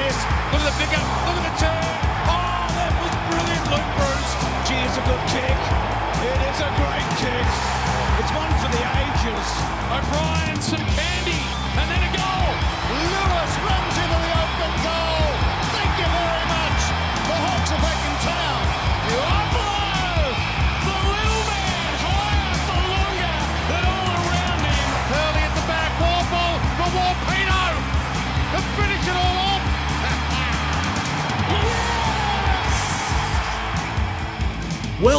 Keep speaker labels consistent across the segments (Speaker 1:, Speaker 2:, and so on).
Speaker 1: this. Look at the pick up. Look at the turn. Oh, that was brilliant, Luke Breust. Gee, it's a good kick. It is a great kick. It's one for the ages.
Speaker 2: O'Brien, some candy,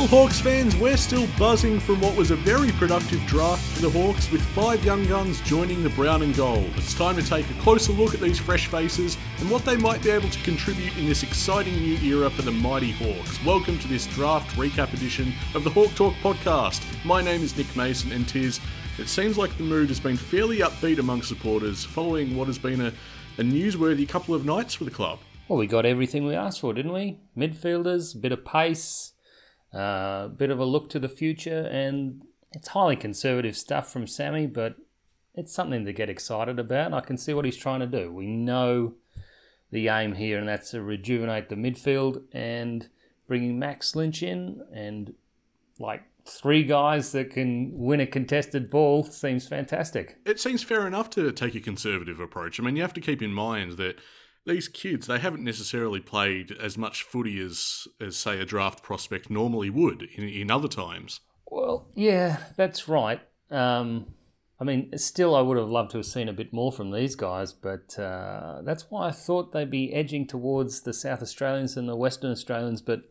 Speaker 3: Well, Hawks fans, we're still buzzing from what was a very productive draft for the Hawks with five young guns joining the brown and gold. It's time to take a closer look at these fresh faces and what they might be able to contribute in this exciting new era for the mighty Hawks. Welcome to this draft recap edition of the Hawk Talk podcast. My name is Nick Mason and Tiz. It seems like the mood has been fairly upbeat among supporters following what has been a, a newsworthy couple of nights for the club.
Speaker 4: Well, we got everything we asked for, didn't we? Midfielders, bit of pace, uh, bit of a look to the future, and it's highly conservative stuff from Sammy, but it's something to get excited about. I can see what he's trying to do. We know the aim here, and that's to rejuvenate the midfield and bringing Max Lynch in and like three guys that can win a contested ball seems fantastic.
Speaker 3: it seems fair enough to take a conservative approach. I mean, you have to keep in mind that these kids they haven't necessarily played as much footy as as say a draft prospect normally would in, in other times.
Speaker 4: Well, yeah, that's right. Um, I mean, still, I would have loved to have seen a bit more from these guys, but uh, that's why I thought they'd be edging towards the South Australians and the Western Australians. But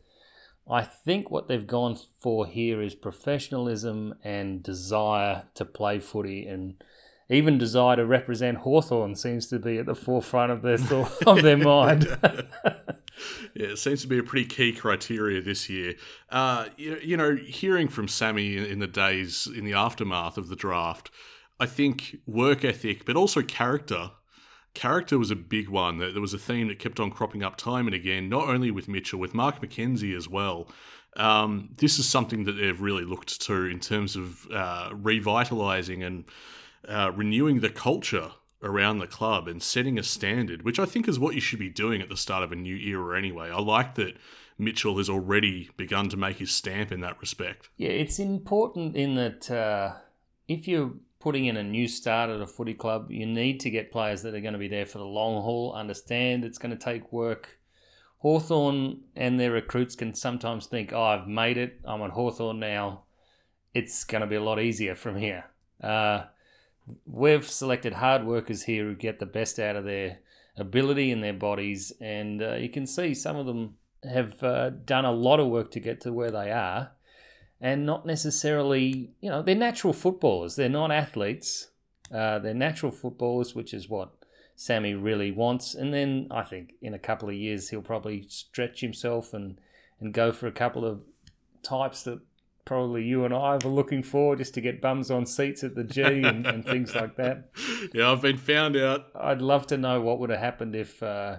Speaker 4: I think what they've gone for here is professionalism and desire to play footy, and even desire to represent Hawthorn seems to be at the forefront of their thought, of their mind.
Speaker 3: Yeah, it seems to be a pretty key criteria this year. Uh, you, know, hearing from Sammy in, the days in the aftermath of the draft, I think work ethic, but also character. Character was a big one. There there was a theme that kept on cropping up time and again, not only with Mitchell, with Mark McKenzie as well. Um, this is something that they've really looked to in terms of uh, revitalizing and uh, renewing the culture around the club and setting a standard, which I think is what you should be doing at the start of a new era anyway. I like that Mitchell has already begun to make his stamp in that respect.
Speaker 4: Yeah, it's important in that uh, if you're putting in a new start at a footy club, you need to get players that are going to be there for the long haul, understand it's going to take work. Hawthorn and their recruits can sometimes think, oh, I've made it, I'm on Hawthorn now, it's going to be a lot easier from here. Uh, we've selected hard workers here who get the best out of their ability and their bodies, and uh, you can see some of them have uh, done a lot of work to get to where they are, and not necessarily, you know, they're natural footballers. They're not athletes. Uh, they're natural footballers, which is what Sammy really wants. And then I think in a couple of years he'll probably stretch himself and and go for a couple of types that probably you and I were looking for just to get bums on seats at the G and, and things like that.
Speaker 3: Yeah, I've been found out.
Speaker 4: I'd love to know what would have happened if uh,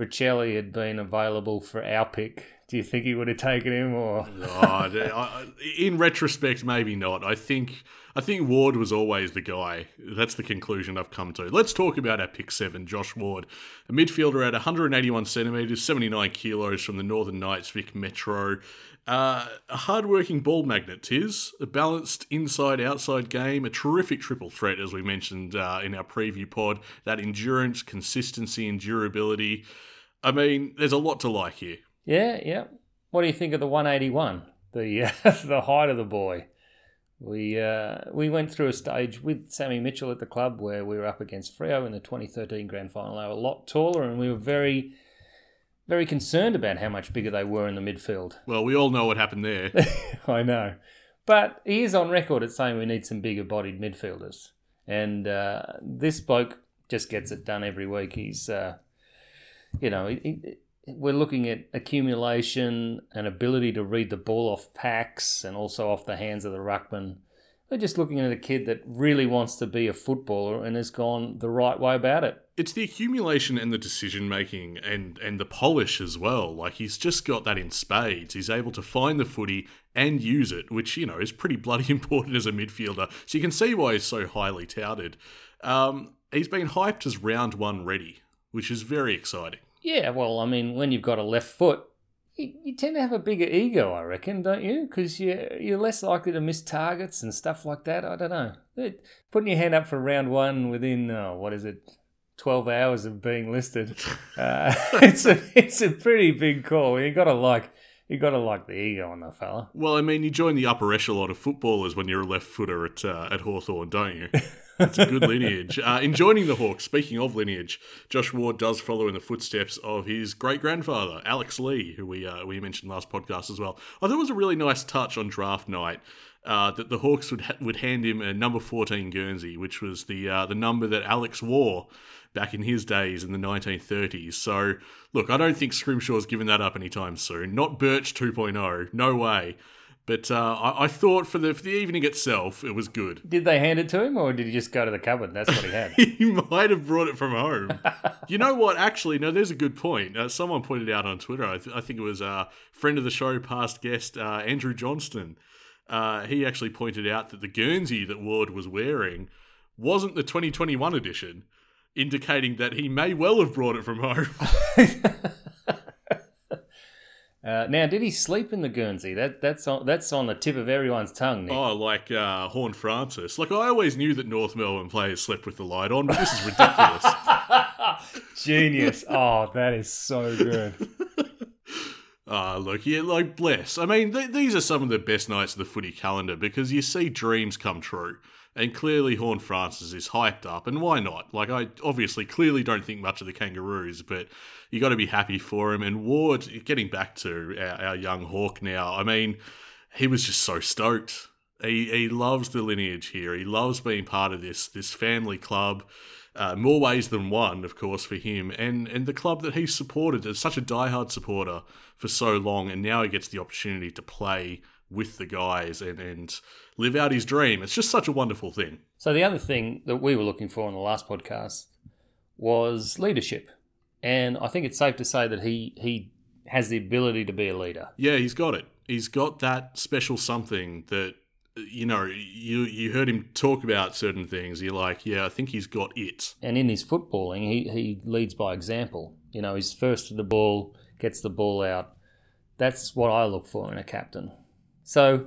Speaker 4: Rachele had been available for our pick. Do you think he would have taken him or?
Speaker 3: Oh, in retrospect, maybe not. I think I think Ward was always the guy. That's the conclusion I've come to. Let's talk about our pick seven, Josh Ward, a midfielder at 181 centimeters, 79 kilos from the Northern Knights Vic Metro. Uh, a hard-working ball magnet, tis a balanced inside-outside game, a terrific triple threat, as we mentioned uh, in our preview pod. That endurance, consistency, and durability. I mean, there's a lot to like here.
Speaker 4: Yeah, yeah. What do you think of the 181? The uh, the height of the boy. We uh, we went through a stage with Sammy Mitchell at the club where we were up against Freo in the 2013 grand final. They were a lot taller, and we were very very concerned about how much bigger they were in the midfield.
Speaker 3: Well, we all know what happened there.
Speaker 4: I know. But he is on record at saying we need some bigger bodied midfielders. And uh, this bloke just gets it done every week. He's, uh, you know, he, he- we're looking at accumulation and ability to read the ball off packs and also off the hands of the ruckman. We're just looking at a kid that really wants to be a footballer and has gone the right way about it.
Speaker 3: It's the accumulation and the decision making and and the polish as well. Like he's just got that in spades. He's able to find the footy and use it, which you know is pretty bloody important as a midfielder. So you can see why he's so highly touted. Um, he's been hyped as round one ready, which is very exciting.
Speaker 4: Yeah, well, I mean, when you've got a left foot, you, tend to have a bigger ego, I reckon, don't you? Because you, you're less likely to miss targets and stuff like that. I don't know. Putting your hand up for round one within, oh, what is it, 12 hours of being listed, uh, it's, a, it's a pretty big call. you got to like. You got to like the ego on the fella.
Speaker 3: Well, I mean, you join the upper echelon of footballers when you're a left footer at uh, at Hawthorn, don't you? It's a good lineage. Uh, in joining the Hawks, speaking of lineage, Josh Ward does follow in the footsteps of his great grandfather, Alex Lee, who we uh, we mentioned last podcast as well. I thought it was a really nice touch on draft night. Uh, that the Hawks would ha- would hand him a number fourteen Guernsey, which was the uh, the number that Alex wore back in his days in the 1930s. So, look, I don't think Scrimshaw's given that up anytime soon. Not Birch 2.0, no way. But uh, I, I thought for the for the evening itself, it was good.
Speaker 4: Did they hand it to him, or did he just go to the cupboard? That's what he had.
Speaker 3: he might have brought it from home. you know what? Actually, no. There's a good point. Uh, someone pointed out on Twitter. I, th- I think it was a uh, friend of the show, past guest uh, Andrew Johnston. Uh, he actually pointed out that the Guernsey that Ward was wearing wasn't the 2021 edition, indicating that he may well have brought it from home.
Speaker 4: Uh, now, did he sleep in the Guernsey? That that's on that's on the tip of everyone's tongue. Nick.
Speaker 3: oh, like uh, Horne-Francis. Like I always knew that North Melbourne players slept with the light on, but this is ridiculous.
Speaker 4: Genius! oh, that is so good.
Speaker 3: Ah, look, yeah, like bless. I mean, th- these are some of the best nights of the footy calendar because you see dreams come true, and clearly Horne-Francis is hyped up, and why not? Like, I obviously clearly don't think much of the Kangaroos, but you got to be happy for him. And Ward, getting back to our, our young Hawk now, I mean, he was just so stoked. He, he loves the lineage here. He loves being part of this this family club. Uh, more ways than one, of course, for him, and and the club that he's supported as such a diehard supporter for so long, and now he gets the opportunity to play with the guys and and live out his dream. It's just such a wonderful thing.
Speaker 4: So the other thing that we were looking for in the last podcast was leadership, and I think it's safe to say that he he has the ability to be a leader.
Speaker 3: Yeah, he's got it. He's got that special something that you know. You you heard him talk about certain things. You're like, yeah, I think he's got it.
Speaker 4: And in his footballing, he, he leads by example. You know, he's first to the ball, gets the ball out. That's what I look for in a captain. So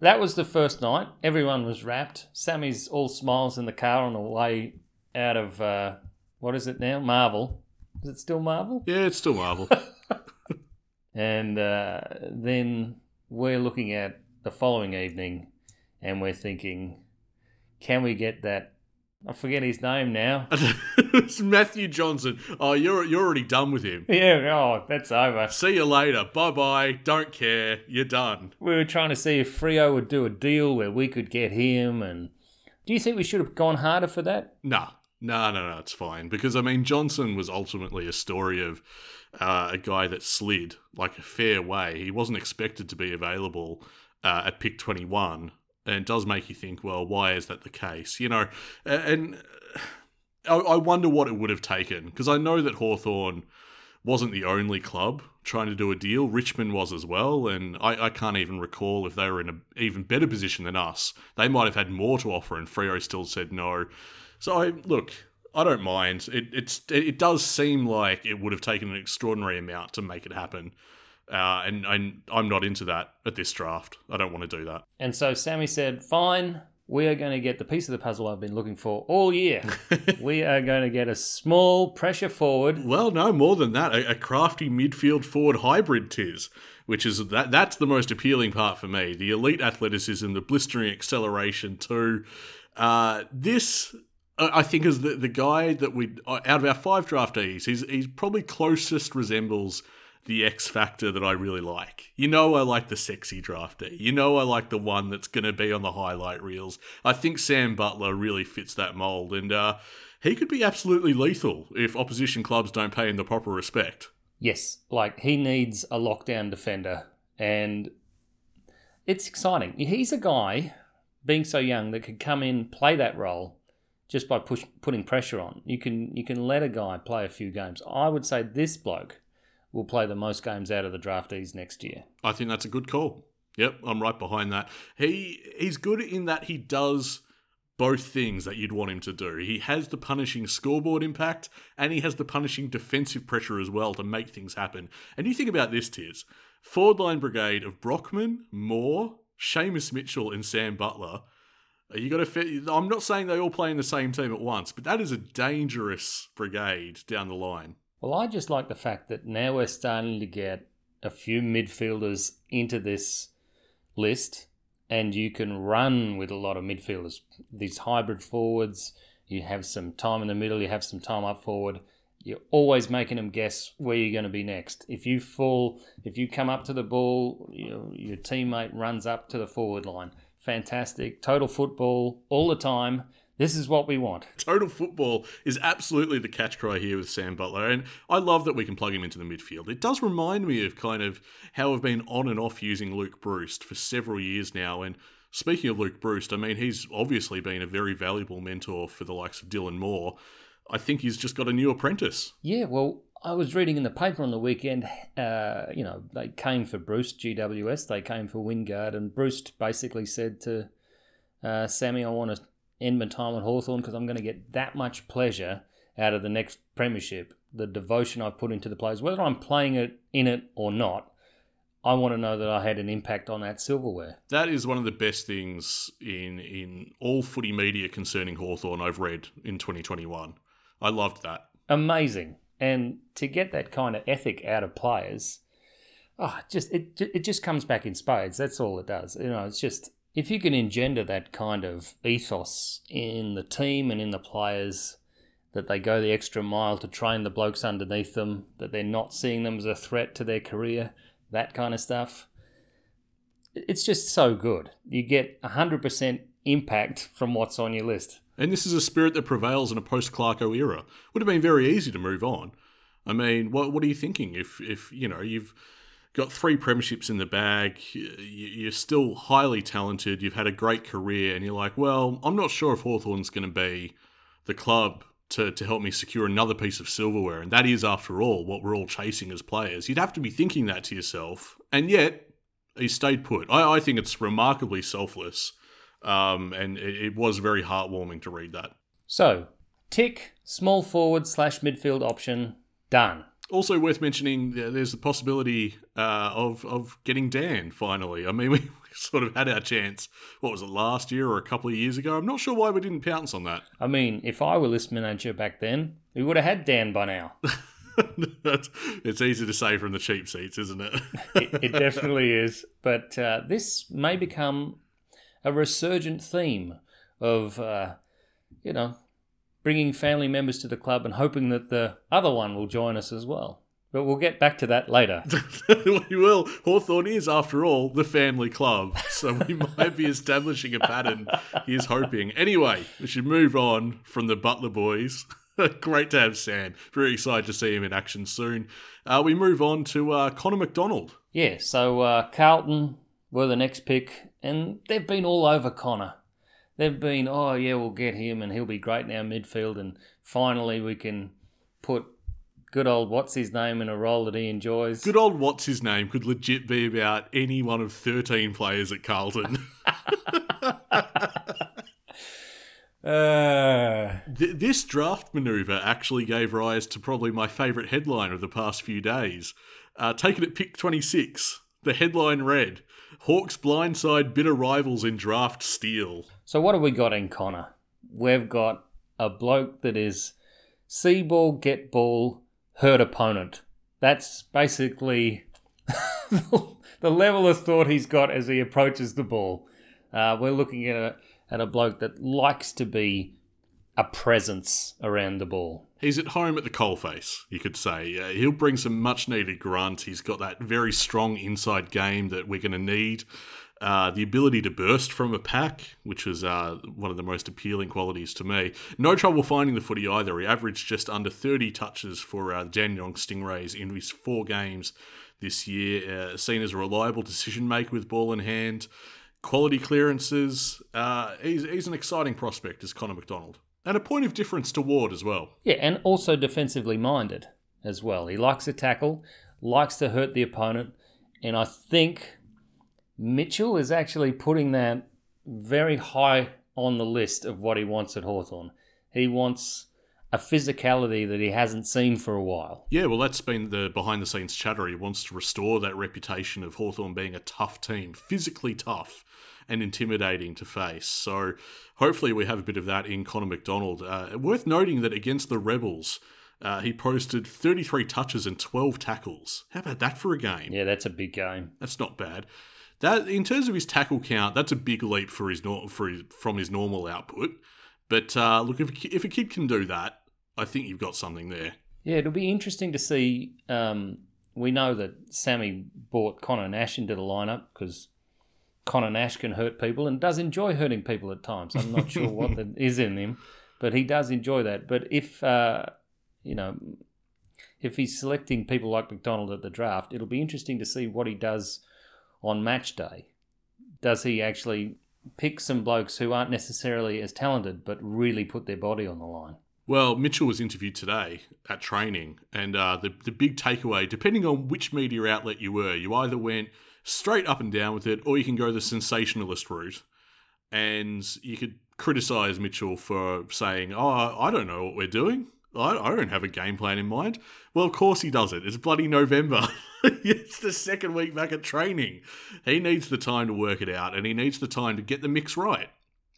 Speaker 4: that was the first night. Everyone was wrapped. Sammy's all smiles in the car on the way out of, uh, what is it now? Marvel. Is it still Marvel?
Speaker 3: Yeah, it's still Marvel.
Speaker 4: And uh, then we're looking at the following evening and we're thinking, can we get that? I forget his name now.
Speaker 3: it's Matthew Johnson. Oh, you're you're already done with him.
Speaker 4: Yeah, oh, that's over.
Speaker 3: See you later. Bye bye. Don't care. You're done.
Speaker 4: We were trying to see if Freo would do a deal where we could get him. And do you think we should have gone harder for that?
Speaker 3: Nah. No, no, no, it's fine. Because, I mean, Johnson was ultimately a story of uh, a guy that slid like a fair way. He wasn't expected to be available uh, at pick 21. And it does make you think, well, why is that the case? You know, and I, I wonder what it would have taken. Because I know that Hawthorn wasn't the only club trying to do a deal. Richmond was as well, and I, I can't even recall if they were in an even better position than us. They might have had more to offer, and Freo still said no. So I look, I don't mind. It it's it does seem like it would have taken an extraordinary amount to make it happen, uh, and and I'm not into that at this draft. I don't want to do that.
Speaker 4: And so Sammy said, fine, we are going to get the piece of the puzzle I've been looking for all year. we are going to get a small pressure forward.
Speaker 3: Well, no more than that. A, a crafty midfield forward hybrid tis, which is that that's the most appealing part for me. The elite athleticism, the blistering acceleration too. Uh, this I I think is the the guy that we out of our five draftees, he's he's probably closest resembles the X factor that I really like. You know, I like the sexy drafter. You know, I like the one that's going to be on the highlight reels. I think Sam Butler really fits that mold, and uh, he could be absolutely lethal if opposition clubs don't pay him the proper respect.
Speaker 4: Yes, like he needs a lockdown defender, and it's exciting. He's a guy, being so young, that could come in, play that role, just by push, putting pressure on. You can you can let a guy play a few games. I would say this bloke will play the most games out of the draftees next year.
Speaker 3: I think that's a good call. Yep, I'm right behind that. He he's good in that he does both things that you'd want him to do. He has the punishing scoreboard impact and he has the punishing defensive pressure as well to make things happen. And you think about this, Tiz. Forward line brigade of Brockman, Moore, Seamus Mitchell, and Sam Butler. You got to. I'm not saying they all play in the same team at once, but that is a dangerous brigade down the line.
Speaker 4: Well, I just like the fact that now we're starting to get a few midfielders into this list, and you can run with a lot of midfielders. These hybrid forwards, you have some time in the middle, you have some time up forward. You're always making them guess where you're going to be next. If you fall, if you come up to the ball, your, your teammate runs up to the forward line. Fantastic. Total football all the time. This is what we want.
Speaker 3: Total football is absolutely the catch cry here with Sam Butler, and I love that we can plug him into the midfield. It does remind me of kind of how I've been on and off using Luke Breust for several years now, and speaking of Luke Breust, I mean, he's obviously been a very valuable mentor for the likes of Dylan Moore. I think he's just got a new apprentice.
Speaker 4: Yeah, well, I was reading in the paper on the weekend, uh, you know, they came for Breust, GWS, they came for Wingard, and Breust basically said to uh, Sammy, I want to end my time at Hawthorn because I'm going to get that much pleasure out of the next premiership. The devotion I've put into the players, whether I'm playing it in it or not, I want to know that I had an impact on that silverware.
Speaker 3: That is one of the best things in in all footy media concerning Hawthorn I've read in 2021. I loved that.
Speaker 4: Amazing. And to get that kind of ethic out of players, oh, just it it just comes back in spades. That's all it does. You know, it's just if you can engender that kind of ethos in the team and in the players, that they go the extra mile to train the blokes underneath them, that they're not seeing them as a threat to their career, that kind of stuff. It's just so good. You get 100% impact from what's on your list.
Speaker 3: And this is a spirit that prevails in a post Clarko era. Would have been very easy to move on. I mean, what what are you thinking if if you know you've got three premierships in the bag, you're still highly talented, you've had a great career, and you're like, well, I'm not sure if Hawthorn's going to be the club to, to help me secure another piece of silverware. And that is, after all, what we're all chasing as players. You'd have to be thinking that to yourself. And yet, he stayed put. I, I think it's remarkably selfless. Um, and it, it was very heartwarming to read that.
Speaker 4: So, tick, small forward slash midfield option, done.
Speaker 3: Also worth mentioning, there's the possibility uh, of of getting Dan finally. I mean, we sort of had our chance. What was it last year or a couple of years ago? I'm not sure why we didn't pounce on that.
Speaker 4: I mean, if I were list manager back then, we would have had Dan by now.
Speaker 3: it's easy to say from the cheap seats, isn't it?
Speaker 4: it, it, definitely is. But uh, this may become a resurgent theme of, uh, you know, bringing family members to the club and hoping that the other one will join us as well. But we'll get back to that later.
Speaker 3: we will. Hawthorn is, after all, the family club. So we might be establishing a pattern. He is hoping. Anyway, we should move on from the Butler boys. Great to have Sam. Very excited to see him in action soon. Uh, we move on to uh, Connor Macdonald.
Speaker 4: Yeah, so uh, Carlton were the next pick, and they've been all over Connor they've been, oh yeah, we'll get him and he'll be great in our midfield, and finally we can put good old what's his name in a role that he enjoys.
Speaker 3: Good old what's his name could legit be about any one of thirteen players at Carlton.
Speaker 4: Uh...
Speaker 3: Th- this draft maneuver actually gave rise to probably my favourite headline of the past few days. Uh, taken at pick 26, the headline read Hawks blindside bitter rivals in draft steal.
Speaker 4: So what have we got in Connor? We've got a bloke that is see ball, get ball, hurt opponent. That's basically the level of thought he's got as he approaches the ball. Uh, we're looking at a at a bloke that likes to be a presence around the ball.
Speaker 3: He's at home at the coalface, you could say. Uh, he'll bring some much needed grunt. He's got that very strong inside game that we're going to need. Uh, the ability to burst from a pack, which was uh, one of the most appealing qualities to me. No trouble finding the footy either. He averaged just under 30 touches for uh, Dandenong Stingrays in his four games this year. Uh, seen as a reliable decision maker with ball in hand, quality clearances. Uh, he's, he's an exciting prospect as Connor Macdonald. And a point of difference to Ward as well.
Speaker 4: Yeah, and also defensively minded as well. He likes to tackle, likes to hurt the opponent, and I think Mitchell is actually putting that very high on the list of what he wants at Hawthorn. He wants a physicality that he hasn't seen for a while.
Speaker 3: Yeah, well, that's been the behind the scenes chatter. He wants to restore that reputation of Hawthorn being a tough team, physically tough and intimidating to face. So hopefully we have a bit of that in Connor Macdonald. Uh, worth noting that against the Rebels, uh, he posted 33 touches and 12 tackles. How about that for a game?
Speaker 4: Yeah, that's a big game.
Speaker 3: That's not bad. That in terms of his tackle count, that's a big leap for his, nor- for his from his normal output. But uh, look, if, if a kid can do that, I think you've got something there.
Speaker 4: Yeah, it'll be interesting to see. Um, we know that Sammy brought Connor Nash into the lineup because Connor Nash can hurt people and does enjoy hurting people at times. I'm not sure what that is in him, but he does enjoy that. But if uh, you know, if he's selecting people like Macdonald at the draft, it'll be interesting to see what he does on match day. Does he actually pick some blokes who aren't necessarily as talented but really put their body on the line?
Speaker 3: Well, Mitchell was interviewed today at training, and uh, the the big takeaway, depending on which media outlet you were, you either went straight up and down with it, or you can go the sensationalist route, and you could criticize Mitchell for saying, "Oh, I don't know what we're doing. I, I don't have a game plan in mind." Well, of course he does it. It's bloody November. it's the second week back at training. He needs the time to work it out, and he needs the time to get the mix right.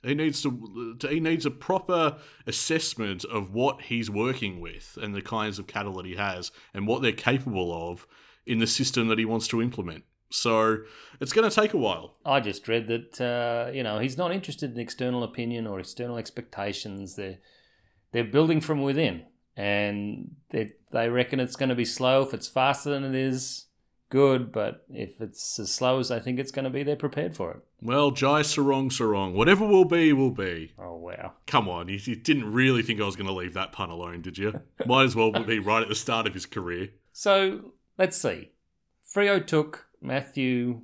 Speaker 3: He needs to, he needs a proper assessment of what he's working with and the kinds of cattle that he has and what they're capable of in the system that he wants to implement. So it's going to take a while.
Speaker 4: I just read that uh, you know he's not interested in external opinion or external expectations. They're they're building from within, and they they reckon it's going to be slow. If it's faster than it is, good. But if it's as slow as I think it's going to be, they're prepared for it.
Speaker 3: Well, Jai Serong Serong, whatever will be, will be.
Speaker 4: Oh wow!
Speaker 3: Come on, you, you didn't really think I was going to leave that pun alone, did you? Might as well be right at the start of his career.
Speaker 4: So let's see. Freo took Matthew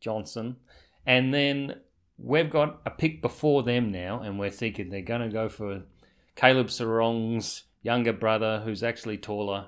Speaker 4: Johnson, and then we've got a pick before them now, and we're thinking they're going to go for Caleb Serong's younger brother, who's actually taller.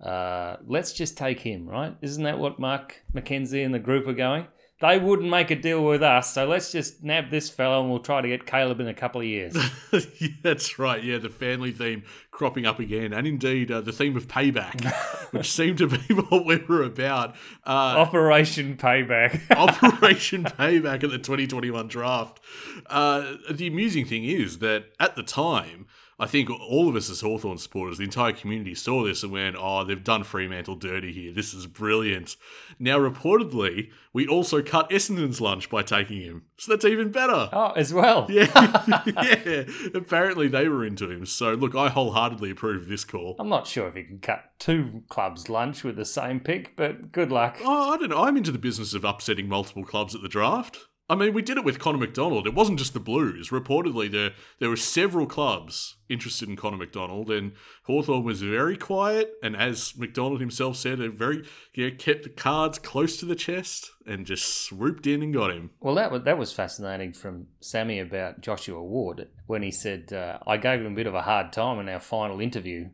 Speaker 4: Uh, let's just take him, right? Isn't that what Mark McKenzie and the group are going? They wouldn't make a deal with us, so let's just nab this fellow and we'll try to get Caleb in a couple of years.
Speaker 3: that's right. Yeah, the family theme cropping up again, and indeed uh, the theme of payback, which seemed to be what we were about. Uh,
Speaker 4: Operation Payback.
Speaker 3: Operation Payback at the 2021 draft. Uh, the amusing thing is that at the time, I think all of us as Hawthorn supporters, the entire community saw this and went, oh, they've done Fremantle dirty here. This is brilliant. Now, reportedly, we also cut Essendon's lunch by taking him. So that's even better.
Speaker 4: oh, as well.
Speaker 3: Yeah, yeah. Apparently they were into him. So look, I wholeheartedly approve of this call.
Speaker 4: I'm not sure if you can cut two clubs' lunch with the same pick, but good luck.
Speaker 3: Oh, I don't know. I'm into the business of upsetting multiple clubs at the draft. I mean, we did it with Connor Macdonald. It wasn't just the Blues. Reportedly, there there were several clubs interested in Connor Macdonald, and Hawthorn was very quiet. And as Macdonald himself said, very you know, kept the cards close to the chest and just swooped in and got him.
Speaker 4: Well, that was, that was fascinating from Sammy about Joshua Ward when he said, uh, I gave him a bit of a hard time in our final interview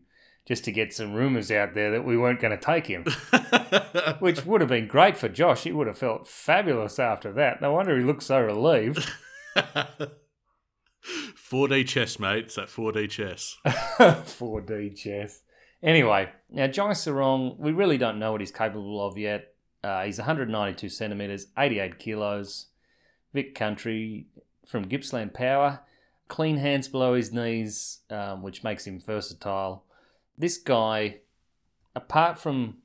Speaker 4: just to get some rumours out there that we weren't going to take him, which would have been great for Josh. He would have felt fabulous after that. No wonder he looked so relieved.
Speaker 3: 4D chess, mate. It's that 4D chess.
Speaker 4: 4D chess. Anyway, now Jai Serong, we really don't know what he's capable of yet. Uh, he's 192 centimetres, 88 kilos, Vic Country from Gippsland Power, clean hands below his knees, um, which makes him versatile. This guy, apart from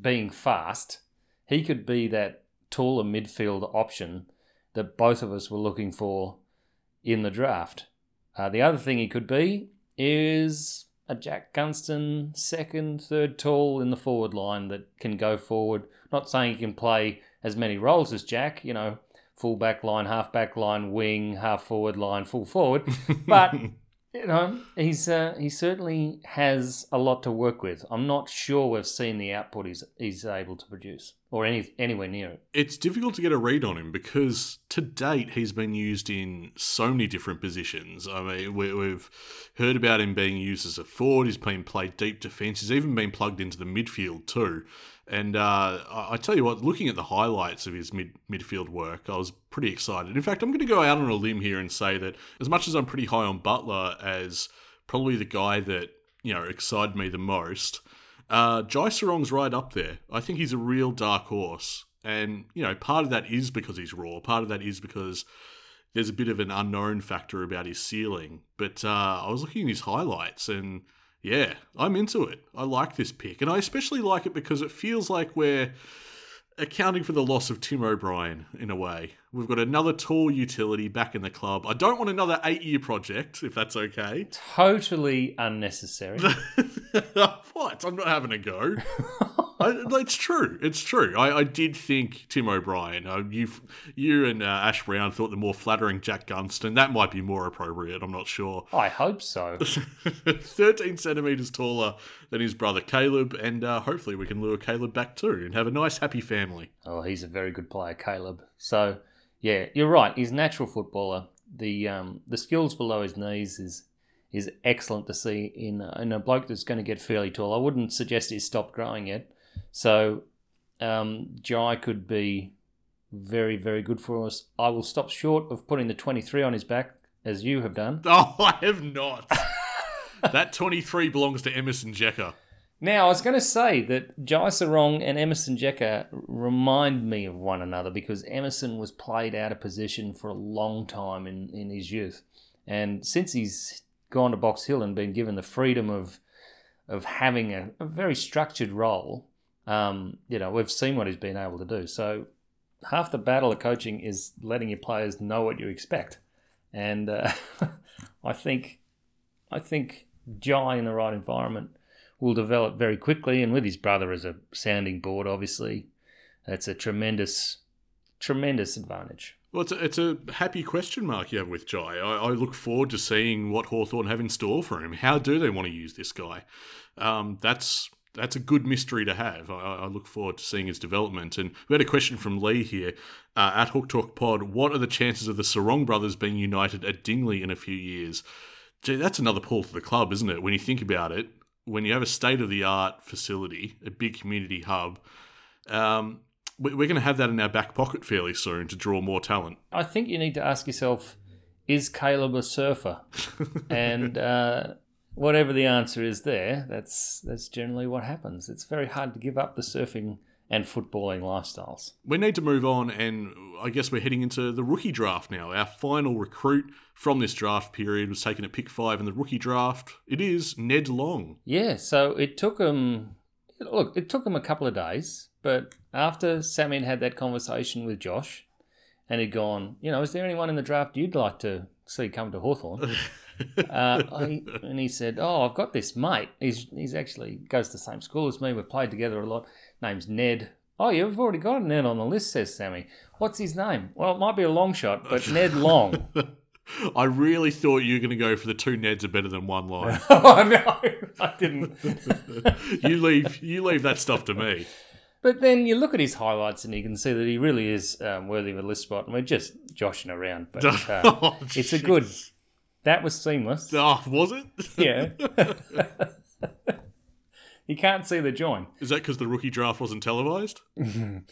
Speaker 4: being fast, he could be that taller midfield option that both of us were looking for in the draft. Uh, the other thing he could be is a Jack Gunston second, third tall in the forward line that can go forward. Not saying he can play as many roles as Jack, you know, full back line, half back line, wing, half forward line, full forward, but you know, he's uh, he certainly has a lot to work with. I'm not sure we've seen the output he's he's able to produce or any anywhere near it.
Speaker 3: It's difficult to get a read on him because to date he's been used in so many different positions. I mean, we, we've heard about him being used as a forward. He's been played deep defence. He's even been plugged into the midfield too. And uh, I tell you what, looking at the highlights of his mid midfield work, I was pretty excited. In fact, I'm going to go out on a limb here and say that as much as I'm pretty high on Butler as probably the guy that you know excited me the most, uh, Jai Serong's right up there. I think he's a real dark horse, and you know part of that is because he's raw. Part of that is because there's a bit of an unknown factor about his ceiling. But uh, I was looking at his highlights and yeah, I'm into it. I like this pick. And I especially like it because it feels like we're accounting for the loss of Tim O'Brien in a way. We've got another tall utility back in the club. I don't want another eight year project, if that's okay.
Speaker 4: Totally unnecessary.
Speaker 3: what? I'm not having a go. I, it's true. It's true. I, I did think Tim O'Brien. Uh, you, you and uh, Ash Brown thought the more flattering Jack Gunston. That might be more appropriate. I'm not sure.
Speaker 4: I hope so.
Speaker 3: 13 centimeters taller than his brother Caleb, and uh, hopefully we can lure Caleb back too and have a nice, happy family.
Speaker 4: Oh, he's a very good player, Caleb. So, yeah, you're right. He's a natural footballer. The um, the skills below his knees is is excellent to see in in a bloke that's going to get fairly tall. I wouldn't suggest he's stopped growing yet. So, um, Jai could be very very good for us. I will stop short of putting the 23 on his back as you have done.
Speaker 3: Oh, I have not. that 23 belongs to Emerson Jeka.
Speaker 4: Now, I was going to say that Jai Serong and Emerson Jeka remind me of one another because Emerson was played out of position for a long time in, in his youth. And since he's gone to Box Hill and been given the freedom of of having a, a very structured role, um, you know, we've seen what he's been able to do. So half the battle of coaching is letting your players know what you expect. And uh, I think I think Jai in the right environment will develop very quickly. And with his brother as a sounding board, obviously, that's a tremendous, tremendous advantage.
Speaker 3: Well, it's a, it's a happy question mark you have with Jai. I, I look forward to seeing what Hawthorn have in store for him. How do they want to use this guy? Um, that's that's a good mystery to have. I, I look forward to seeing his development. And we had a question from Lee here uh, at Hawk Talk Pod. What are the chances of the Serong brothers being united at Dingley in a few years? Gee, that's another pull for the club, isn't it? When you think about it, when you have a state of the art facility, a big community hub, um, we- we're going to have that in our back pocket fairly soon to draw more talent.
Speaker 4: I think you need to ask yourself, is Caleb a surfer? and uh, whatever the answer is there, that's that's generally what happens. It's very hard to give up the surfing and footballing lifestyles.
Speaker 3: We need to move on, and I guess we're heading into the rookie draft now. Our final recruit from this draft period was taken at pick five in the rookie draft. It is Ned Long.
Speaker 4: Yeah, so it took him. Look, it took him a couple of days, but after Sammy had had that conversation with Josh, and he'd gone, you know, is there anyone in the draft you'd like to see come to Hawthorn? uh, I, and he said, "Oh, I've got this mate. He's he's actually goes to the same school as me. We've played together a lot. Name's Ned. Oh, you've already got a Ned on the list," says Sammy. What's his name? Well, it might be a long shot, but Ned Long.
Speaker 3: I really thought you were going to go for the two Neds are better than one line.
Speaker 4: oh no, I didn't.
Speaker 3: you leave you leave that stuff to me.
Speaker 4: But then you look at his highlights and you can see that he really is um, worthy of a list spot. And we're just joshing around, but uh,
Speaker 3: Oh,
Speaker 4: it's a good. That was seamless.
Speaker 3: Oh, was it?
Speaker 4: Yeah. You can't see the join.
Speaker 3: Is that because the rookie draft wasn't televised?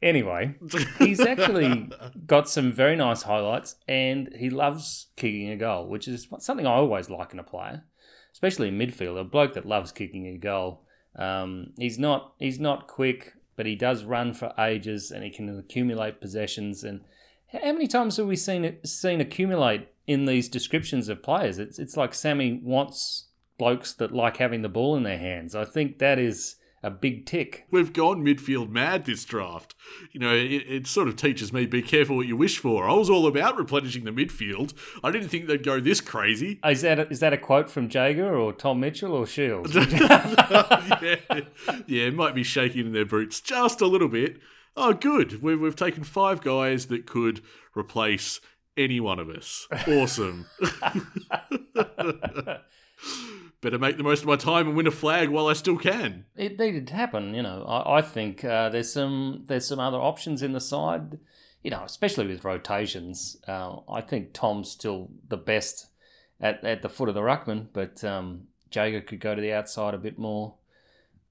Speaker 4: Anyway, he's actually got some very nice highlights, and he loves kicking a goal, which is something I always like in a player, especially in midfield. A bloke that loves kicking a goal. Um, he's not he's not quick, but he does run for ages, and he can accumulate possessions. And how many times have we seen it seen accumulate in these descriptions of players? It's it's like Sammy wants blokes that like having the ball in their hands. I think that is a big tick.
Speaker 3: We've gone midfield mad this draft. You know, it, it sort of teaches me be careful what you wish for. I was all about replenishing the midfield. I didn't think they'd go this crazy.
Speaker 4: Is that a, is that a quote from Jaeger or Tom Mitchell or Shiels?
Speaker 3: yeah, yeah, it might be shaking in their boots just a little bit. Oh, good. We've, we've taken five guys that could replace any one of us. Awesome. Better make the most of my time and win a flag while I still can.
Speaker 4: it needed to happen. You know, I, I think uh, there's some there's some other options in the side. You know, especially with rotations. Uh, I think Tom's still the best at, at the foot of the ruckman, but um, Jaeger could go to the outside a bit more.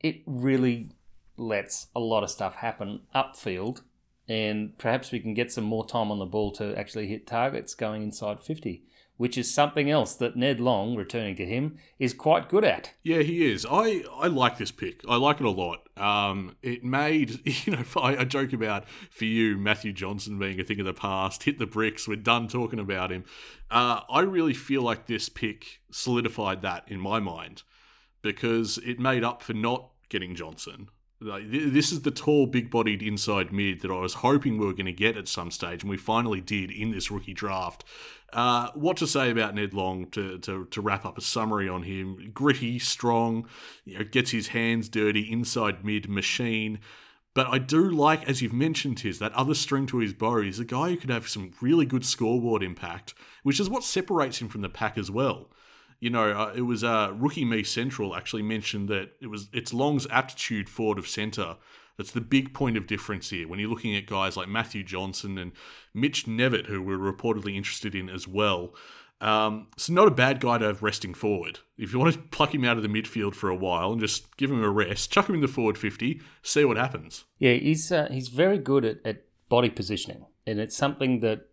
Speaker 4: It really lets a lot of stuff happen upfield, and perhaps we can get some more time on the ball to actually hit targets going inside 50 which is something else that Ned Long, returning to him, is quite good at.
Speaker 3: Yeah, he is. I, I like this pick. I like it a lot. Um, it made, you know, I, I joke about for you, Matthew Johnson being a thing of the past, hit the bricks, we're done talking about him. Uh, I really feel like this pick solidified that in my mind because it made up for not getting Johnson. Like, this is the tall, big-bodied inside mid that I was hoping we were going to get at some stage, and we finally did in this rookie draft. Uh, what to say about Ned Long to, to, to wrap up a summary on him? Gritty, strong, you know, gets his hands dirty, inside mid machine. But I do like, as you've mentioned, his that other string to his bow. He's a guy who could have some really good scoreboard impact, which is what separates him from the pack as well you know, uh, it was uh, Rookie Me Central actually mentioned that it was it's Long's aptitude forward of centre that's the big point of difference here when you're looking at guys like Matthew Johnson and Mitch Knevitt, who we're reportedly interested in as well. Um, so not a bad guy to have resting forward. If you want to pluck him out of the midfield for a while and just give him a rest, chuck him in the forward fifty, see what happens.
Speaker 4: Yeah, he's uh, he's very good at, at body positioning, and it's something that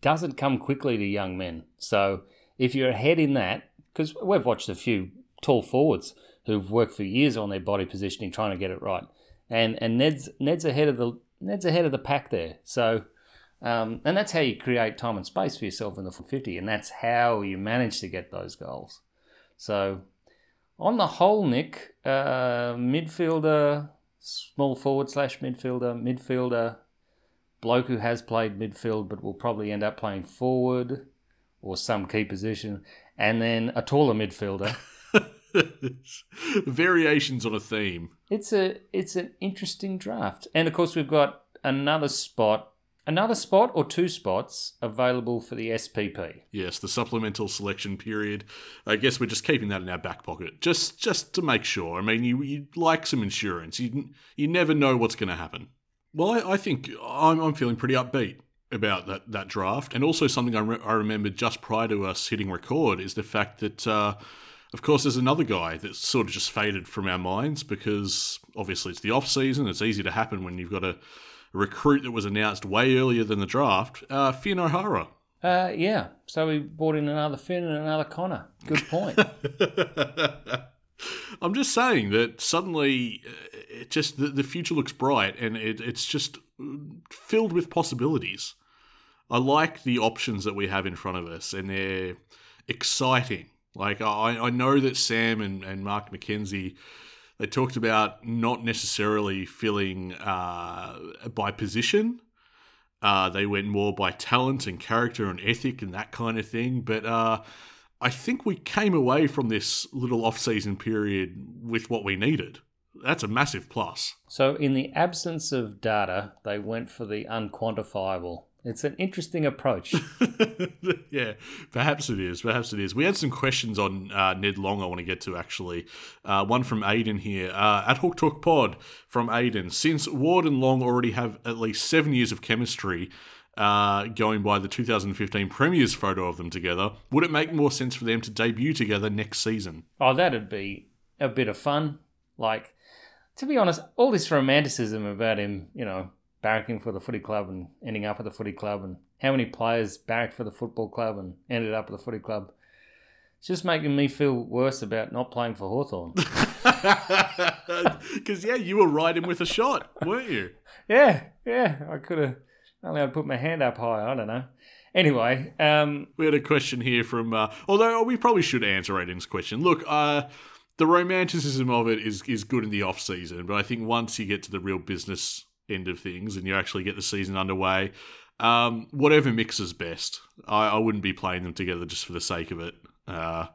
Speaker 4: doesn't come quickly to young men. So if you're ahead in that, because we've watched a few tall forwards who've worked for years on their body positioning, trying to get it right, and and Ned's Ned's ahead of the Ned's ahead of the pack there. So, um, and that's how you create time and space for yourself in the 50, and that's how you manage to get those goals. So, on the whole, Nick, uh, midfielder, small forward slash midfielder, midfielder, bloke who has played midfield but will probably end up playing forward or some key position, and then a taller midfielder.
Speaker 3: Variations on a theme.
Speaker 4: It's a it's an interesting draft, and of course we've got another spot, another spot or two spots available for the SPP.
Speaker 3: Yes, the supplemental selection period. I guess we're just keeping that in our back pocket, just just to make sure. I mean, you you like some insurance. You you never know what's going to happen. Well, I, I think I'm I'm feeling pretty upbeat about that, that draft. And also, something I, re- I remember just prior to us hitting record is the fact that, uh, of course, there's another guy that's sort of just faded from our minds because obviously it's the off season. It's easy to happen when you've got a, recruit that was announced way earlier than the draft. Uh, Finn O'Hara.
Speaker 4: Uh, yeah. So we brought in another Finn and another Connor. Good point.
Speaker 3: I'm just saying that suddenly, uh, it just the, the future looks bright, and it, it's just filled with possibilities. I like the options that we have in front of us, and they're exciting. Like I, I know that Sam and, and Mark McKenzie, they talked about not necessarily filling uh, by position. Uh, they went more by talent and character and ethic and that kind of thing. But uh, I think we came away from this little off-season period with what we needed. That's a massive plus.
Speaker 4: So, in the absence of data, they went for the unquantifiable. It's an interesting approach.
Speaker 3: yeah, perhaps it is. Perhaps it is. We had some questions on uh, Ned Long I want to get to, actually. Uh, one from Aiden here. Uh, at Hawk Talk Pod from Aiden. Since Ward and Long already have at least seven years of chemistry, uh, going by the 2015 Premiers photo of them together, would it make more sense for them to debut together next season?
Speaker 4: Oh, that'd be a bit of fun. Like, to be honest, all this romanticism about him, you know, barracking for the footy club and ending up at the footy club, and how many players barracked for the football club and ended up at the footy club. It's just making me feel worse about not playing for Hawthorn.
Speaker 3: Because, yeah, you were riding with a shot, weren't you?
Speaker 4: yeah, yeah, I could have only I'd put my hand up high. I don't know. Anyway, um,
Speaker 3: we had a question here from, uh, although we probably should answer Aiden's question. Look, uh, the romanticism of it is is good in the off season, but I think once you get to the real business end of things and you actually get the season underway, um, whatever mixes best. I, I, wouldn't be playing them together just for the sake of it. Uh,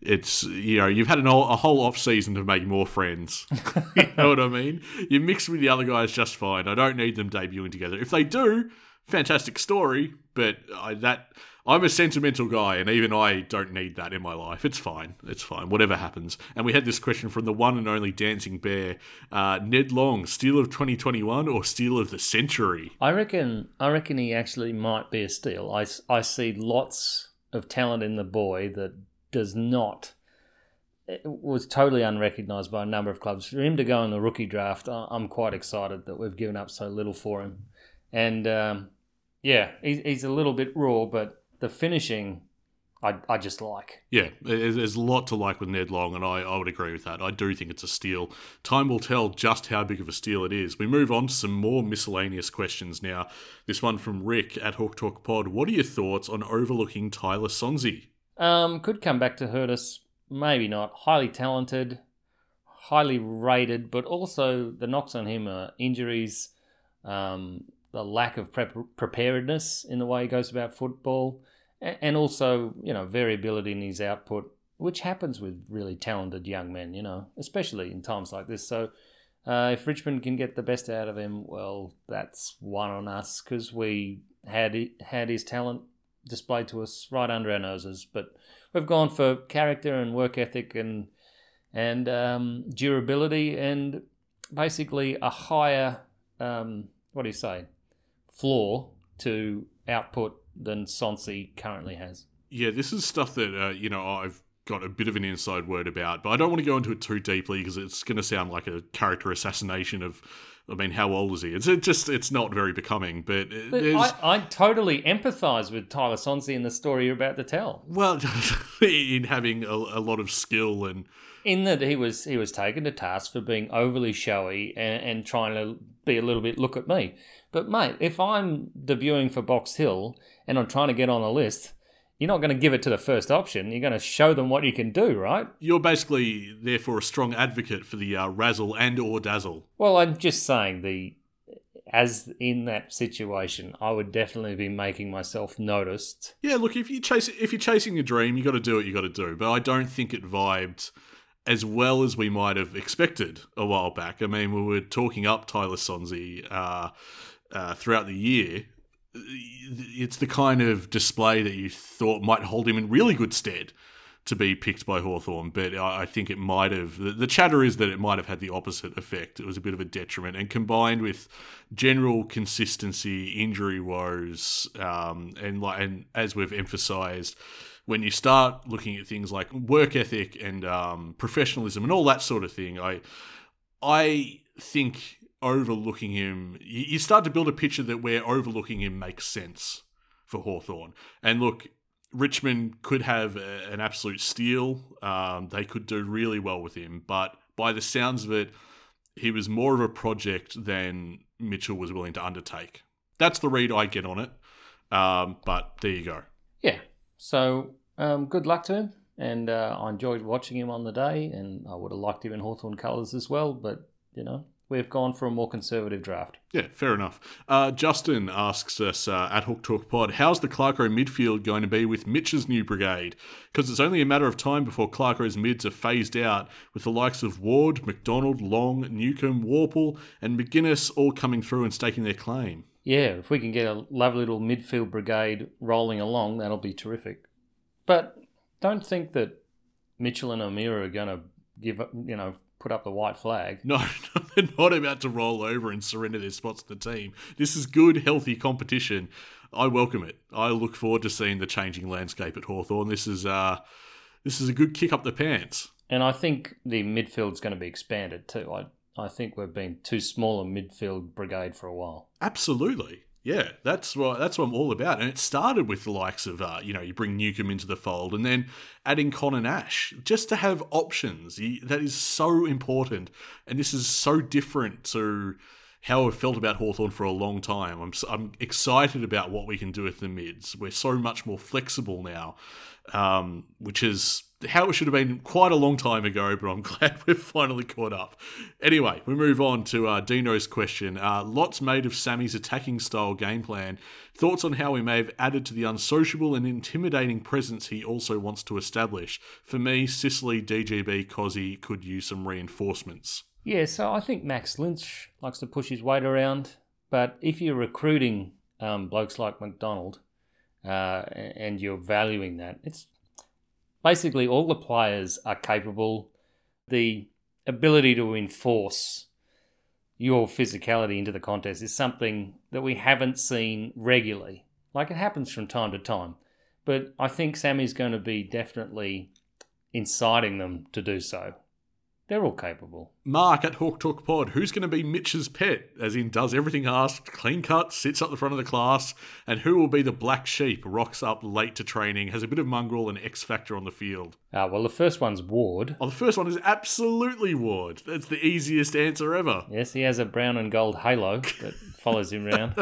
Speaker 3: it's you know you've had an, a whole off season to make more friends. you know what I mean? You mix with the other guys just fine. I don't need them debuting together. If they do, fantastic story. But I, that I'm a sentimental guy, and even I don't need that in my life. It's fine. It's fine. Whatever happens. And we had this question from the one and only Dancing Bear, uh, Ned Long, steal of 2021 or steal of the century?
Speaker 4: I reckon. I reckon he actually might be a steal. I, I see lots of talent in the boy that does not was totally unrecognised by a number of clubs. For him to go in the rookie draft, I'm quite excited that we've given up so little for him. And um, yeah, he's, he's a little bit raw, but the finishing I, I just like.
Speaker 3: Yeah, there's a lot to like with Ned Long, and I, I would agree with that. I do think it's a steal. Time will tell just how big of a steal it is. We move on to some more miscellaneous questions now. This one from Rick at Hawk Talk Pod. What are your thoughts on overlooking Tyler Sonsie?
Speaker 4: Um, could come back to hurt us, maybe not. Highly talented, highly rated, but also the knocks on him are injuries, um, the lack of prep- preparedness in the way he goes about football and also you know variability in his output, which happens with really talented young men, you know, especially in times like this. So. Uh, if Richmond can get the best out of him, well, that's one on us because we had had his talent displayed to us right under our noses. But we've gone for character and work ethic and and um, durability and basically a higher um, what do you say floor to output than Sonsie currently has.
Speaker 3: Yeah, this is stuff that uh, you know I've got a bit of an inside word about, but I don't want to go into it too deeply because it's going to sound like a character assassination of. I mean, how old is he? It's it just it's not very becoming. But,
Speaker 4: but I, I totally empathise with Tyler Sonsie in the story you're about to tell.
Speaker 3: Well, in having a, a lot of skill and
Speaker 4: in that he was he was taken to task for being overly showy and, and trying to be a little bit look at me. But mate, if I'm debuting for Box Hill and I'm trying to get on a list, you're not going to give it to the first option. You're going to show them what you can do, right?
Speaker 3: You're basically therefore a strong advocate for the uh, razzle and or dazzle.
Speaker 4: Well, I'm just saying the as in that situation, I would definitely be making myself noticed.
Speaker 3: Yeah, look, if you chase if you're chasing your dream, you got to do what you got to do. But I don't think it vibed as well as we might have expected a while back. I mean, we were talking up Tyler Sonsie uh, uh, throughout the year it's the kind of display that you thought might hold him in really good stead to be picked by Hawthorn, but I think it might have. The, the, chatter is that it might have had the opposite effect. It was a bit of a detriment, and combined with general consistency, injury woes, um, and like, and as we've emphasised, when you start looking at things like work ethic and um, professionalism and all that sort of thing, I, I think overlooking him, you start to build a picture that where overlooking him makes sense for Hawthorn. And look, Richmond could have a, an absolute steal. Um, they could do really well with him, but by the sounds of it, he was more of a project than Mitchell was willing to undertake. That's the read I get on it. Um, but there you go.
Speaker 4: Yeah. So um, good luck to him. And uh, I enjoyed watching him on the day, and I would have liked him in Hawthorn colours as well. But, you know, we've gone for a more conservative draft.
Speaker 3: Yeah, fair enough. Uh, Justin asks us uh, at Hawk Talk Pod, how's the Clarko midfield going to be with Mitch's new brigade? Because it's only a matter of time before Clarko's mids are phased out, with the likes of Ward, Macdonald, Long, Newcombe, Worpel, and Maginness all coming through and staking their claim.
Speaker 4: Yeah, if we can get a lovely little midfield brigade rolling along, that'll be terrific. But don't think that Mitchell and O'Meara are going to give up you know put up the white flag.
Speaker 3: No, they're not about to roll over and surrender their spots to the team. This is good, healthy competition. I welcome it. I look forward to seeing the changing landscape at Hawthorn. This is uh this is a good kick up the pants.
Speaker 4: And I think the midfield's going to be expanded too. I I think we've been too small a midfield brigade for a while.
Speaker 3: Absolutely. Yeah, that's what that's what I'm all about. And it started with the likes of uh, you know you bring Newcombe into the fold, and then adding Conor Nash just to have options. That is so important, and this is so different to how I've felt about Hawthorn for a long time. I'm I'm excited about what we can do with the mids. We're so much more flexible now, um, which is how it should have been quite a long time ago, but I'm glad we've finally caught up. Anyway, we move on to uh, Dino's question. Uh, lots made of Sammy's attacking style game plan. Thoughts on how we may have added to the unsociable and intimidating presence he also wants to establish? For me, Sicily, DGB, Cozzy could use some reinforcements.
Speaker 4: Yeah, so I think Max Lynch likes to push his weight around, but if you're recruiting um, blokes like Macdonald uh, and you're valuing that, it's basically all the players are capable. The ability to enforce your physicality into the contest is something that we haven't seen regularly. Like it happens from time to time. But I think Sammy's going to be definitely inciting them to do so. They're all capable.
Speaker 3: Mark at Hawk Talk Pod, who's going to be Mitch's pet? As in, does everything asked, clean cut, sits up the front of the class, and who will be the black sheep, rocks up late to training, has a bit of mongrel and X factor on the field?
Speaker 4: Uh, well, the first one's Ward.
Speaker 3: Oh, the first one is absolutely Ward. That's the easiest answer ever.
Speaker 4: Yes, he has a brown and gold halo that follows him around.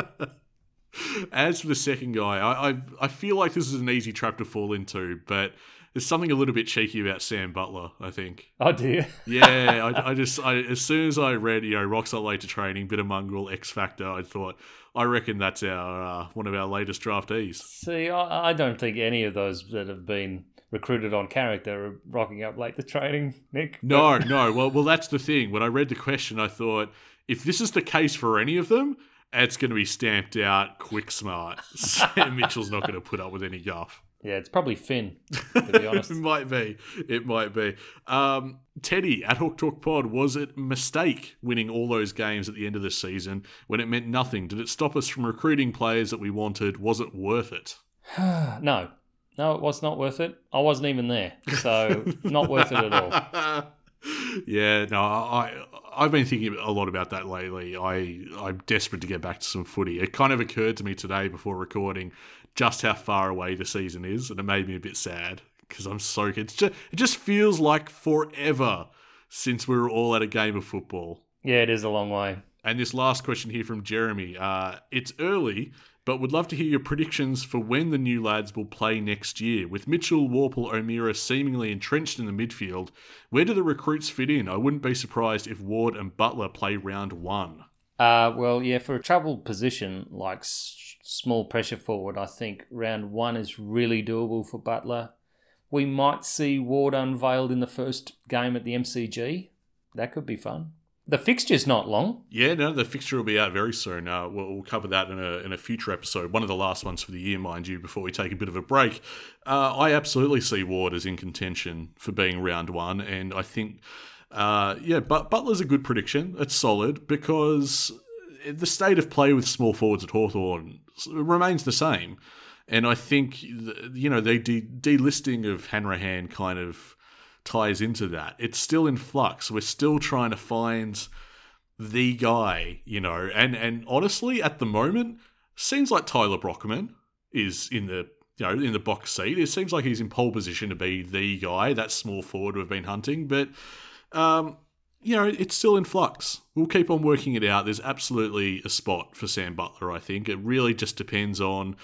Speaker 3: As for the second guy, I, I I feel like this is an easy trap to fall into, but there's something a little bit cheeky about Sam Butler. I think.
Speaker 4: Oh dear.
Speaker 3: Yeah, I, I just I, as soon as I read you know rocks up late to training, bit of mongrel, X Factor, I thought I reckon that's our uh, one of our latest draftees.
Speaker 4: See, I, I don't think any of those that have been recruited on character are rocking up late to training, Nick.
Speaker 3: No, no. Well, well, that's the thing. When I read the question, I thought if this is the case for any of them, it's going to be stamped out quick smart. Sam Mitchell's not going to put up with any guff.
Speaker 4: Yeah, it's probably Finn, to be honest.
Speaker 3: it might be. It might be. Um, Teddy at Hawk Talk Pod, was it a mistake winning all those games at the end of the season when it meant nothing? Did it stop us from recruiting players that we wanted? Was it worth it?
Speaker 4: no. No, it was not worth it. I wasn't even there. So, not worth it at all.
Speaker 3: yeah, no, I I've been thinking a lot about that lately. I I'm desperate to get back to some footy. It kind of occurred to me today before recording just how far away the season is, and it made me a bit sad because I'm so just it just feels like forever since we were all at a game of football.
Speaker 4: Yeah, it is a long way.
Speaker 3: And this last question here from Jeremy. Uh, it's early, but would love to hear your predictions for when the new lads will play next year. With Mitchell, Worpel, O'Meara seemingly entrenched in the midfield, where do the recruits fit in? I wouldn't be surprised if Ward and Butler play round one.
Speaker 4: Uh, well, yeah, for a troubled position like small pressure forward, I think round one is really doable for Butler. We might see Ward unveiled in the first game at the MCG. That could be fun. The fixture's not long.
Speaker 3: Yeah, no, the fixture will be out very soon. Uh, we'll, we'll cover that in a, in a future episode, one of the last ones for the year, mind you, before we take a bit of a break. Uh, I absolutely see Ward as in contention for being round one, and I think, uh, yeah, but Butler's a good prediction. It's solid because the state of play with small forwards at Hawthorn remains the same. And I think, you know, the de- delisting of Hanrahan kind of ties into that. It's still in flux. We're still trying to find the guy, you know, and and honestly, at the moment, seems like Tyler Brockman is in the you know in the box seat. It seems like he's in pole position to be the guy, that small forward we've been hunting, but. Um, you know, it's still in flux. We'll keep on working it out. There's absolutely a spot for Sam Butler, I think. It really just depends on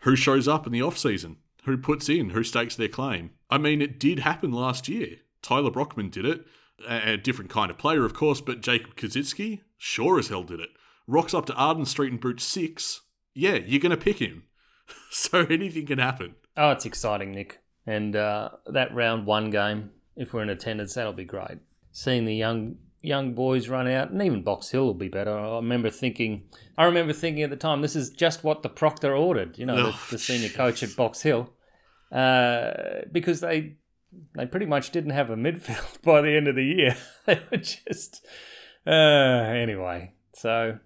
Speaker 3: who shows up in the off season who puts in, who stakes their claim. I mean, it did happen last year. Tyler Brockman did it. A, different kind of player, of course, but Jacob Koschitzke sure as hell did it. Rocks up to Arden Street and Boot 6. Yeah, you're going to pick him. so anything can happen.
Speaker 4: Oh, it's exciting, Nick. And uh, that round one game, if we're in attendance, that'll be great. Seeing the young young boys run out, and even Box Hill will be better. I remember thinking, I remember thinking at the time, this is just what the proctor ordered. You know, the, the senior coach at Box Hill uh, because they they pretty much didn't have a midfield by the end of the year. they were just uh, anyway. So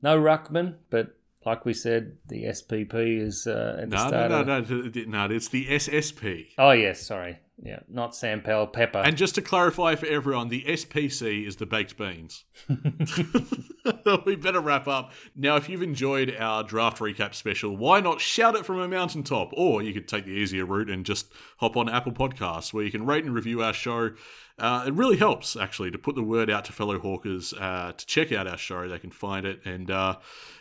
Speaker 4: no ruckman, but like we said, the SPP is uh, at the
Speaker 3: no,
Speaker 4: start.
Speaker 3: No,
Speaker 4: of...
Speaker 3: no, no, no, it's the SSP.
Speaker 4: Oh yes, sorry, yeah, not Sam Powell Pepper.
Speaker 3: And just to clarify for everyone, the SPC is the baked beans. we better wrap up now. If you've enjoyed our draft recap special, why not shout it from a mountaintop? Or you could take the easier route and just hop on Apple Podcasts, where you can rate and review our show. Uh, it really helps actually to put the word out to fellow hawkers uh, to check out our show. They can find it and uh,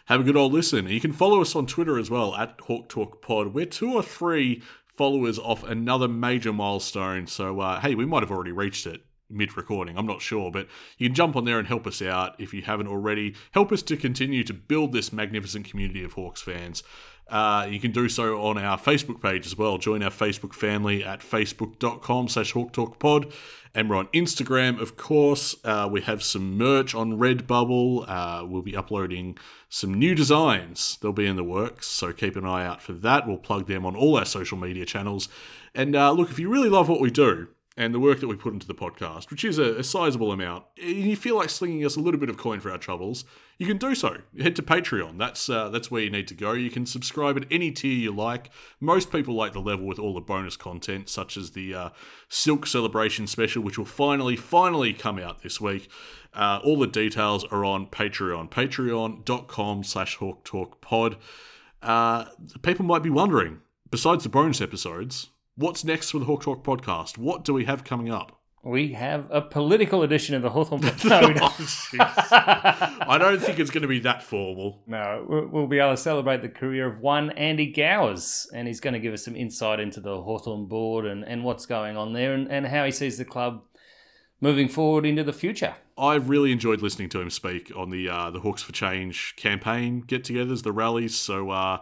Speaker 3: have a good old listen. You can follow us on Twitter as well at Hawk Talk Pod. We're two or three followers off another major milestone. So uh, hey, we might have already reached it mid recording. I'm not sure, but you can jump on there and help us out if you haven't already. Help us to continue to build this magnificent community of Hawks fans. Uh, you can do so on our Facebook page as well. Join our Facebook family at facebook.com slash hawktalkpod. And we're on Instagram, of course. Uh, we have some merch on Redbubble. Uh, we'll be uploading some new designs. They'll be in the works, so keep an eye out for that. We'll plug them on all our social media channels. And uh, look, if you really love what we do, and the work that we put into the podcast, which is a, a sizable amount, and you feel like slinging us a little bit of coin for our troubles, you can do so. Head to Patreon. That's uh, that's where you need to go. You can subscribe at any tier you like. Most people like the level with all the bonus content, such as the uh, Silk Celebration special, which will finally, finally come out this week. Uh, all the details are on Patreon. Patreon.com slash Hawk Talk Pod. Uh, people might be wondering, besides the bonus episodes, what's next for the Hawk Talk podcast? What do we have coming up?
Speaker 4: We have a political edition of the Hawthorn episode.
Speaker 3: Oh. I don't think it's going to be that formal.
Speaker 4: no, we'll- be able to celebrate the career of one Andy Gowers, and he's going to give us some insight into the Hawthorn board and, and what's going on there and, and how he sees the club moving forward into the future.
Speaker 3: I've really enjoyed listening to him speak on the uh, the Hawks for Change campaign get-togethers, the rallies. So uh,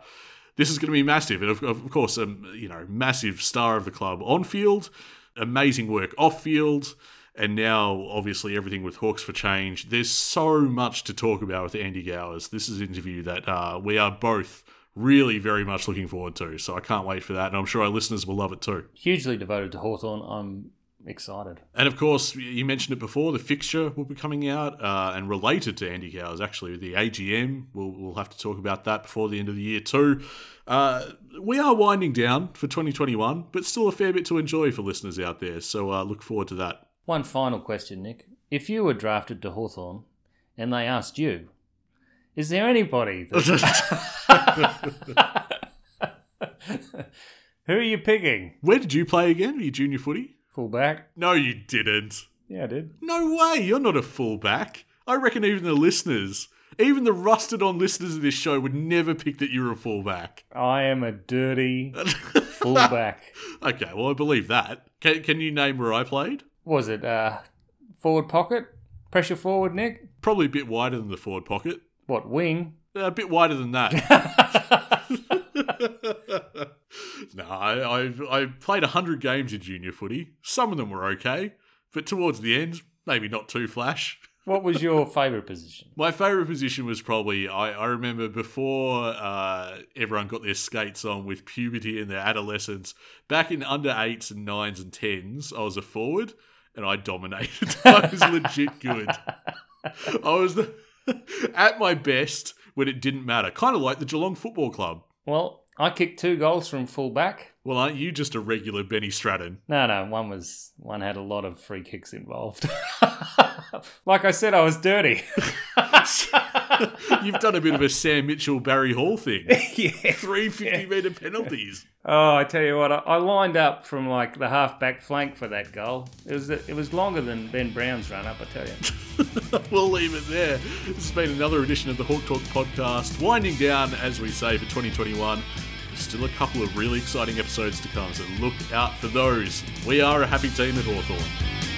Speaker 3: this is going to be massive, and of, of course, um, you know, massive star of the club on field, amazing work off field, and now obviously everything with Hawks for Change. There's so much to talk about with Andy Gowers. This is an interview that uh, we are both really very much looking forward to. So I can't wait for that, and I'm sure our listeners will love it too.
Speaker 4: Hugely devoted to Hawthorn. I'm excited.
Speaker 3: And of course, you mentioned it before, the fixture will be coming out uh, and related to Andy Gowers, actually, the AGM. We'll, we'll have to talk about that before the end of the year, too. Uh, we are winding down for 2021, but still a fair bit to enjoy for listeners out there. So uh, look forward to that.
Speaker 4: One final question, Nick. If you were drafted to Hawthorn and they asked you, is there anybody that... Who are you picking?
Speaker 3: Where did you play again? Were you junior footy?
Speaker 4: Fullback?
Speaker 3: No, you didn't.
Speaker 4: Yeah, I did.
Speaker 3: No way. You're not a fullback. I reckon even the listeners, even the rusted on listeners of this show, would never pick that you're a fullback.
Speaker 4: I am a dirty fullback.
Speaker 3: Okay, well, I believe that. Can, can you name where I played?
Speaker 4: Was it uh, forward pocket? Pressure forward, Nick?
Speaker 3: Probably a bit wider than the forward pocket.
Speaker 4: What, wing?
Speaker 3: A bit wider than that. no, I, I've I played hundred games in junior footy. Some of them were okay, but towards the end, maybe not too flash.
Speaker 4: What was your favourite position?
Speaker 3: My favourite position was probably I, I remember before uh, everyone got their skates on with puberty and their adolescence. Back in under eights and nines and tens, I was a forward and I dominated. I was legit good. I was the, at my best when it didn't matter, kind of like the Geelong Football Club.
Speaker 4: Well, I kicked two goals from fullback.
Speaker 3: Well, aren't you just a regular Benny Stratton?
Speaker 4: No, no, one was one had a lot of free kicks involved. like I said, I was dirty.
Speaker 3: You've done a bit of a Sam Mitchell Barry Hall thing.
Speaker 4: yeah.
Speaker 3: Three 50 metre penalties.
Speaker 4: Oh, I tell you what, I, I lined up from like the half back flank for that goal. It was it was longer than Ben Brown's run up. I tell you.
Speaker 3: we'll leave it there. This has been another edition of the Hawk Talk podcast, winding down, as we say, for 2021. There's still a couple of really exciting episodes to come, so look out for those. We are a happy team at Hawthorn.